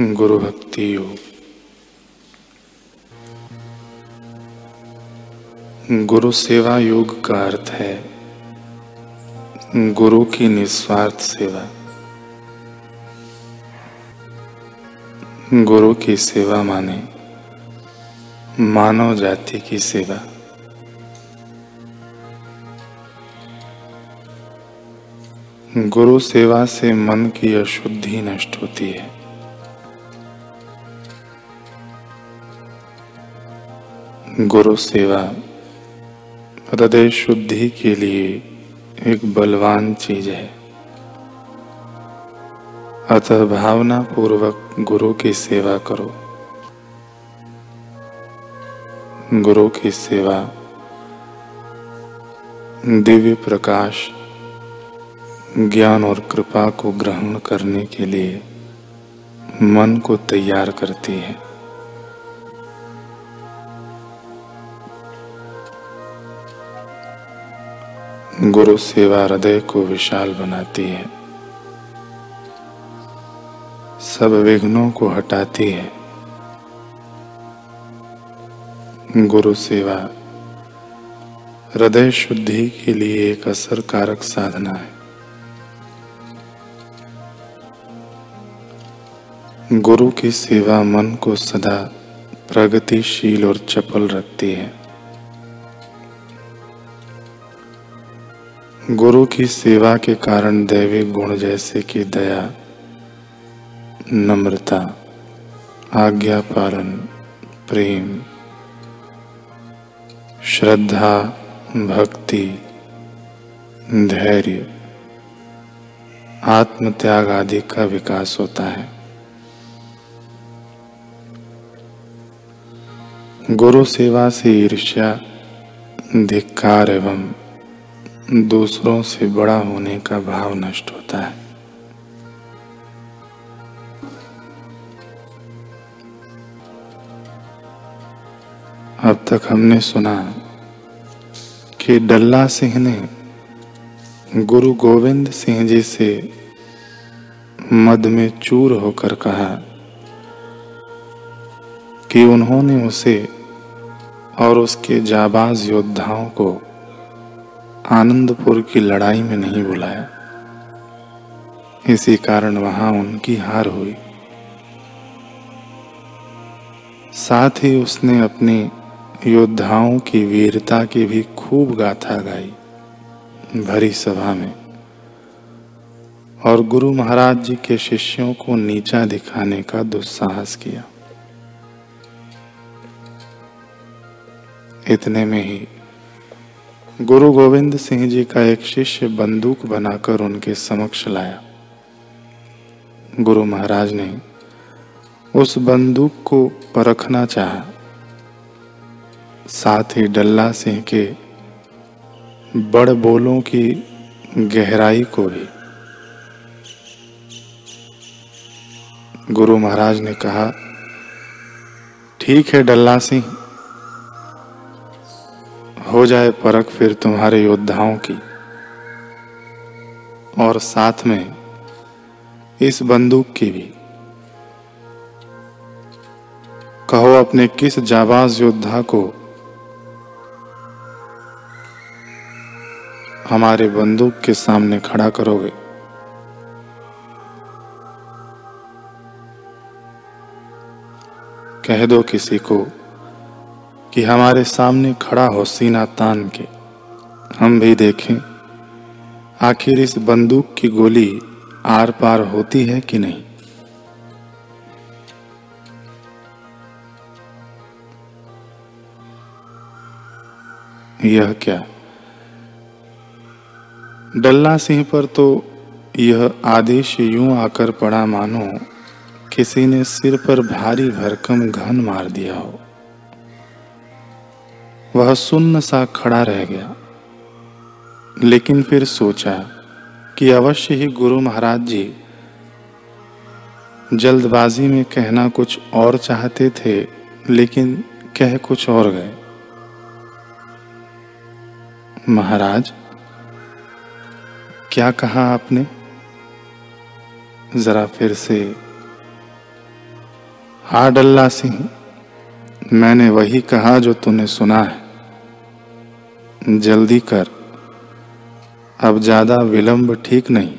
गुरु भक्ति योग। गुरु सेवा योग का अर्थ है गुरु की निस्वार्थ सेवा। गुरु की सेवा माने मानव जाति की सेवा। गुरु सेवा से मन की अशुद्धि नष्ट होती है। गुरु सेवा, हृदय शुद्धि के लिए एक बलवान चीज़ है। अतः भावना पूर्वक गुरु की सेवा करो। गुरु की सेवा, दिव्य प्रकाश, ज्ञान और कृपा को ग्रहण करने के लिए मन को तैयार करती है। गुरु सेवा हृदय को विशाल बनाती है। सब विघ्नों को हटाती है। गुरु सेवा हृदय शुद्धि के लिए एक असरकारक साधना है। गुरु की सेवा मन को सदा प्रगतिशील और चपल रखती है। गुरु की सेवा के कारण दैविक गुण जैसे कि दया, नम्रता, आज्ञा पालन, प्रेम, श्रद्धा, भक्ति, धैर्य, आत्मत्याग आदि का विकास होता है। गुरु सेवा से ईर्ष्या, धिक्कार एवं दूसरों से बड़ा होने का भाव नष्ट होता है। अब तक हमने सुना कि डल्ला सिंह ने गुरु गोविंद सिंह जी से मद में चूर होकर कहा कि उन्होंने उसे और उसके जाबाज योद्धाओं को आनंदपुर की लड़ाई में नहीं बुलाया। इसी कारण वहाँ उनकी हार हुई। साथ ही उसने अपने योद्धाओं की वीरता की भी खूब गाथा गाई भरी सभा में। और गुरु महाराज जी के शिष्यों को नीचा दिखाने का दुस्साहस किया। इतने में ही गुरु गोविंद सिंह जी का एक शिष्य बंदूक बनाकर उनके समक्ष लाया। गुरु महाराज ने उस बंदूक को परखना चाहा। साथ ही डल्ला सिंह के बड़ बोलों की गहराई को भी। गुरु महाराज ने कहा, ठीक है डल्ला सिंह हो जाए परख फिर तुम्हारे योद्धाओं की। और साथ में इस बंदूक की भी। कहो अपने किस जाबाज योद्धा को हमारे बंदूक के सामने खड़ा करोगे? कह दो किसी को कि हमारे सामने खड़ा हो सीना तान के। हम भी देखें, आखिर इस बंदूक की गोली आर पार होती है कि नहीं? यह क्या? डल्ला सिंह पर तो यह आदेश यूँ आकर पड़ा मानो, किसी ने सिर पर भारी भरकम घन मार दिया हो। वह सुन्न सा खड़ा रह गया। लेकिन फिर सोचा कि अवश्य ही गुरु महाराज जी जल्दबाजी में कहना कुछ और चाहते थे, लेकिन कह कुछ और गए। महाराज, क्या कहा आपने? जरा फिर से, हा डल्ला सिंह, मैंने वही कहा जो तूने सुना है। जल्दी कर। अब ज़्यादा विलंब ठीक नहीं।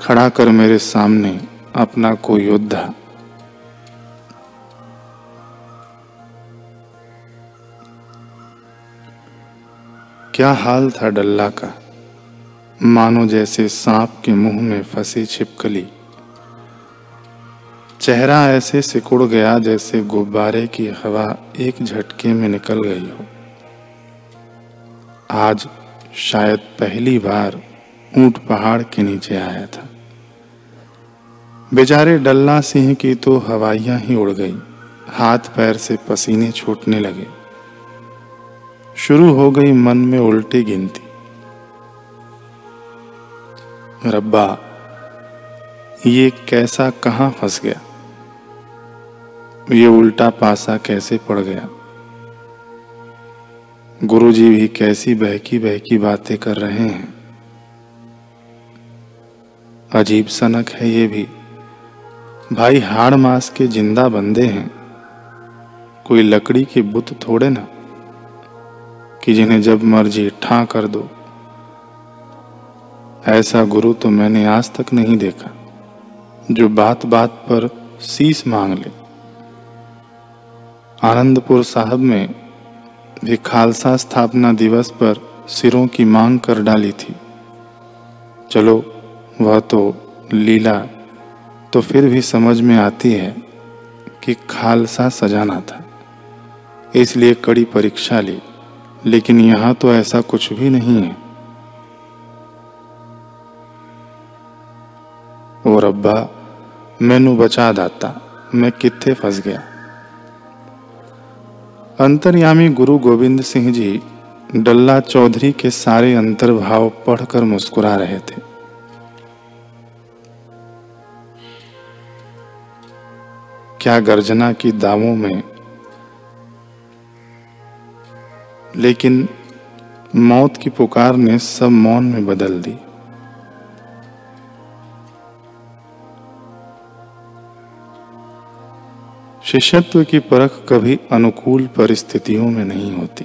खड़ा कर मेरे सामने अपना कोई योद्धा। क्या हाल था डल्ला का? मानो जैसे सांप के मुँह में फंसी छिपकली। चेहरा ऐसे सिकुड़ गया जैसे गुब्बारे की हवा एक झटके में निकल गई हो। आज शायद पहली बार ऊँट पहाड़ के नीचे आया था। बेचारे डल्ला सिंह की तो हवाइयाँ ही उड़ गई, हाथ पैर से पसीने छूटने लगे। शुरू हो गई मन में उल्टी गिनती। रब्बा, ये कैसा कहाँ फंस गया? ये उल्टा पासा कैसे पड़ गया? गुरुजी भी कैसी बहकी बहकी बातें कर रहे हैं। अजीब सनक है ये भी। भाई हाड़ मास के ज़िंदा बंदे हैं। कोई लकड़ी के बुत थोड़े ना, कि जिन्हें जब मर्ज़ी ठा कर दो। ऐसा गुरु तो मैंने आज तक नहीं देखा, जो बात बात पर सीस मांग ले। आनंदपुर साहब में भी खालसा स्थापना दिवस पर सिरों की मांग कर डाली थी। चलो, वह तो लीला तो फिर भी समझ में आती है कि खालसा सजाना था। इसलिए कड़ी परीक्षा ली, लेकिन यहाँ तो ऐसा कुछ भी नहीं है। और अब्बा मैनू बचा दाता, मैं कितने फंस गया? अंतर्यामी गुरु गोविंद सिंह जी डल्ला चौधरी के सारे अंतर्भाव पढ़कर मुस्कुरा रहे थे। क्या गर्जना की दावों में? लेकिन मौत की पुकार ने सब मौन में बदल दी। शिष्यत्व की परख कभी अनुकूल परिस्थितियों में नहीं होती।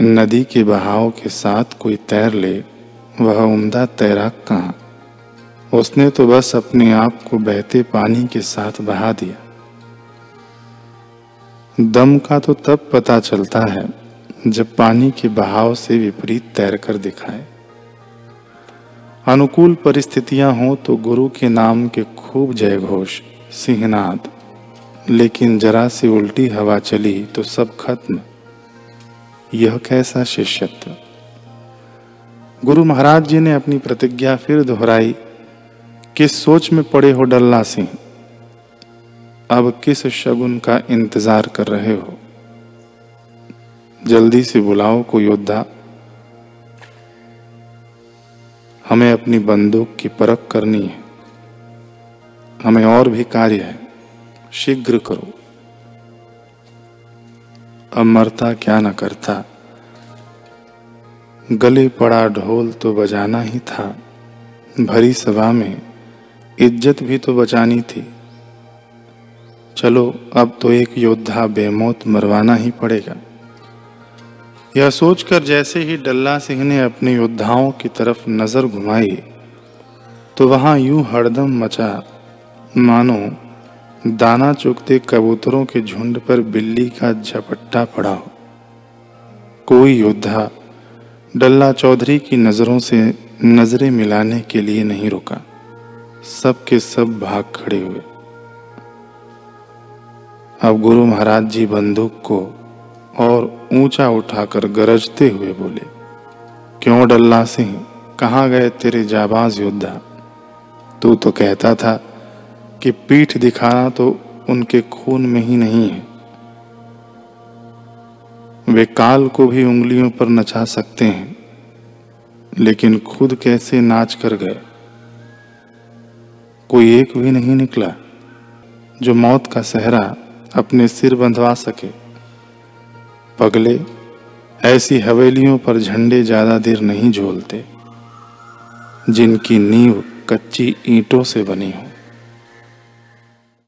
नदी के बहाव के साथ कोई तैर ले, वह उम्दा तैराक कहा? उसने तो बस अपने आप को बहते पानी के साथ बहा दिया। दम का तो तब पता चलता है, जब पानी के बहाव से विपरीत तैरकर दिखाए। अनुकूल परिस्थितियाँ हो तो गुरु के नाम के खूब जय घोष सिंहनाद। लेकिन जरा सी उल्टी हवा चली तो सब खत्म। यह कैसा शिष्यत्व? गुरु महाराज जी ने अपनी प्रतिज्ञा फिर दोहराई किस सोच में पड़े हो डल्ला सिंह, अब किस शगुन का इंतज़ार कर रहे हो? जल्दी से बुलाओ को योद्धा। हमें अपनी बंदूक की परख करनी है। हमें और भी कार्य है। शीघ्र करो। अब मरता क्या न करता। गले पड़ा ढोल तो बजाना ही था। भरी सभा में इज़्ज़त भी तो बचानी थी। चलो, अब तो एक योद्धा बेमौत मरवाना ही पड़ेगा। यह सोचकर जैसे ही डल्ला सिंह ने अपने योद्धाओं की तरफ़ नज़र घुमाई तो वहाँ यूँ हड़दम मचा मानो, दाना चुगते कबूतरों के झुंड पर बिल्ली का झपट्टा पड़ा हो। कोई योद्धा डल्ला चौधरी की नज़रों से नज़रें मिलाने के लिए नहीं रुका। सब के सब भाग खड़े हुए। अब गुरु महाराज जी बंदूक को और ऊँचा उठाकर गरजते हुए बोले, क्यों डल्ला सिंह, कहाँ गए तेरे जाबाज योद्धा? तू तो कहता था कि पीठ दिखाना तो उनके खून में ही नहीं है। वे काल को भी उंगलियों पर नचा सकते हैं, लेकिन खुद कैसे नाच कर गए? कोई एक भी नहीं निकला जो मौत का सहरा अपने सिर बंधवा सके। पगले ऐसी हवेलियों पर झंडे ज़्यादा देर नहीं झोलते, जिनकी नींव कच्ची ईंटों से बनी हो।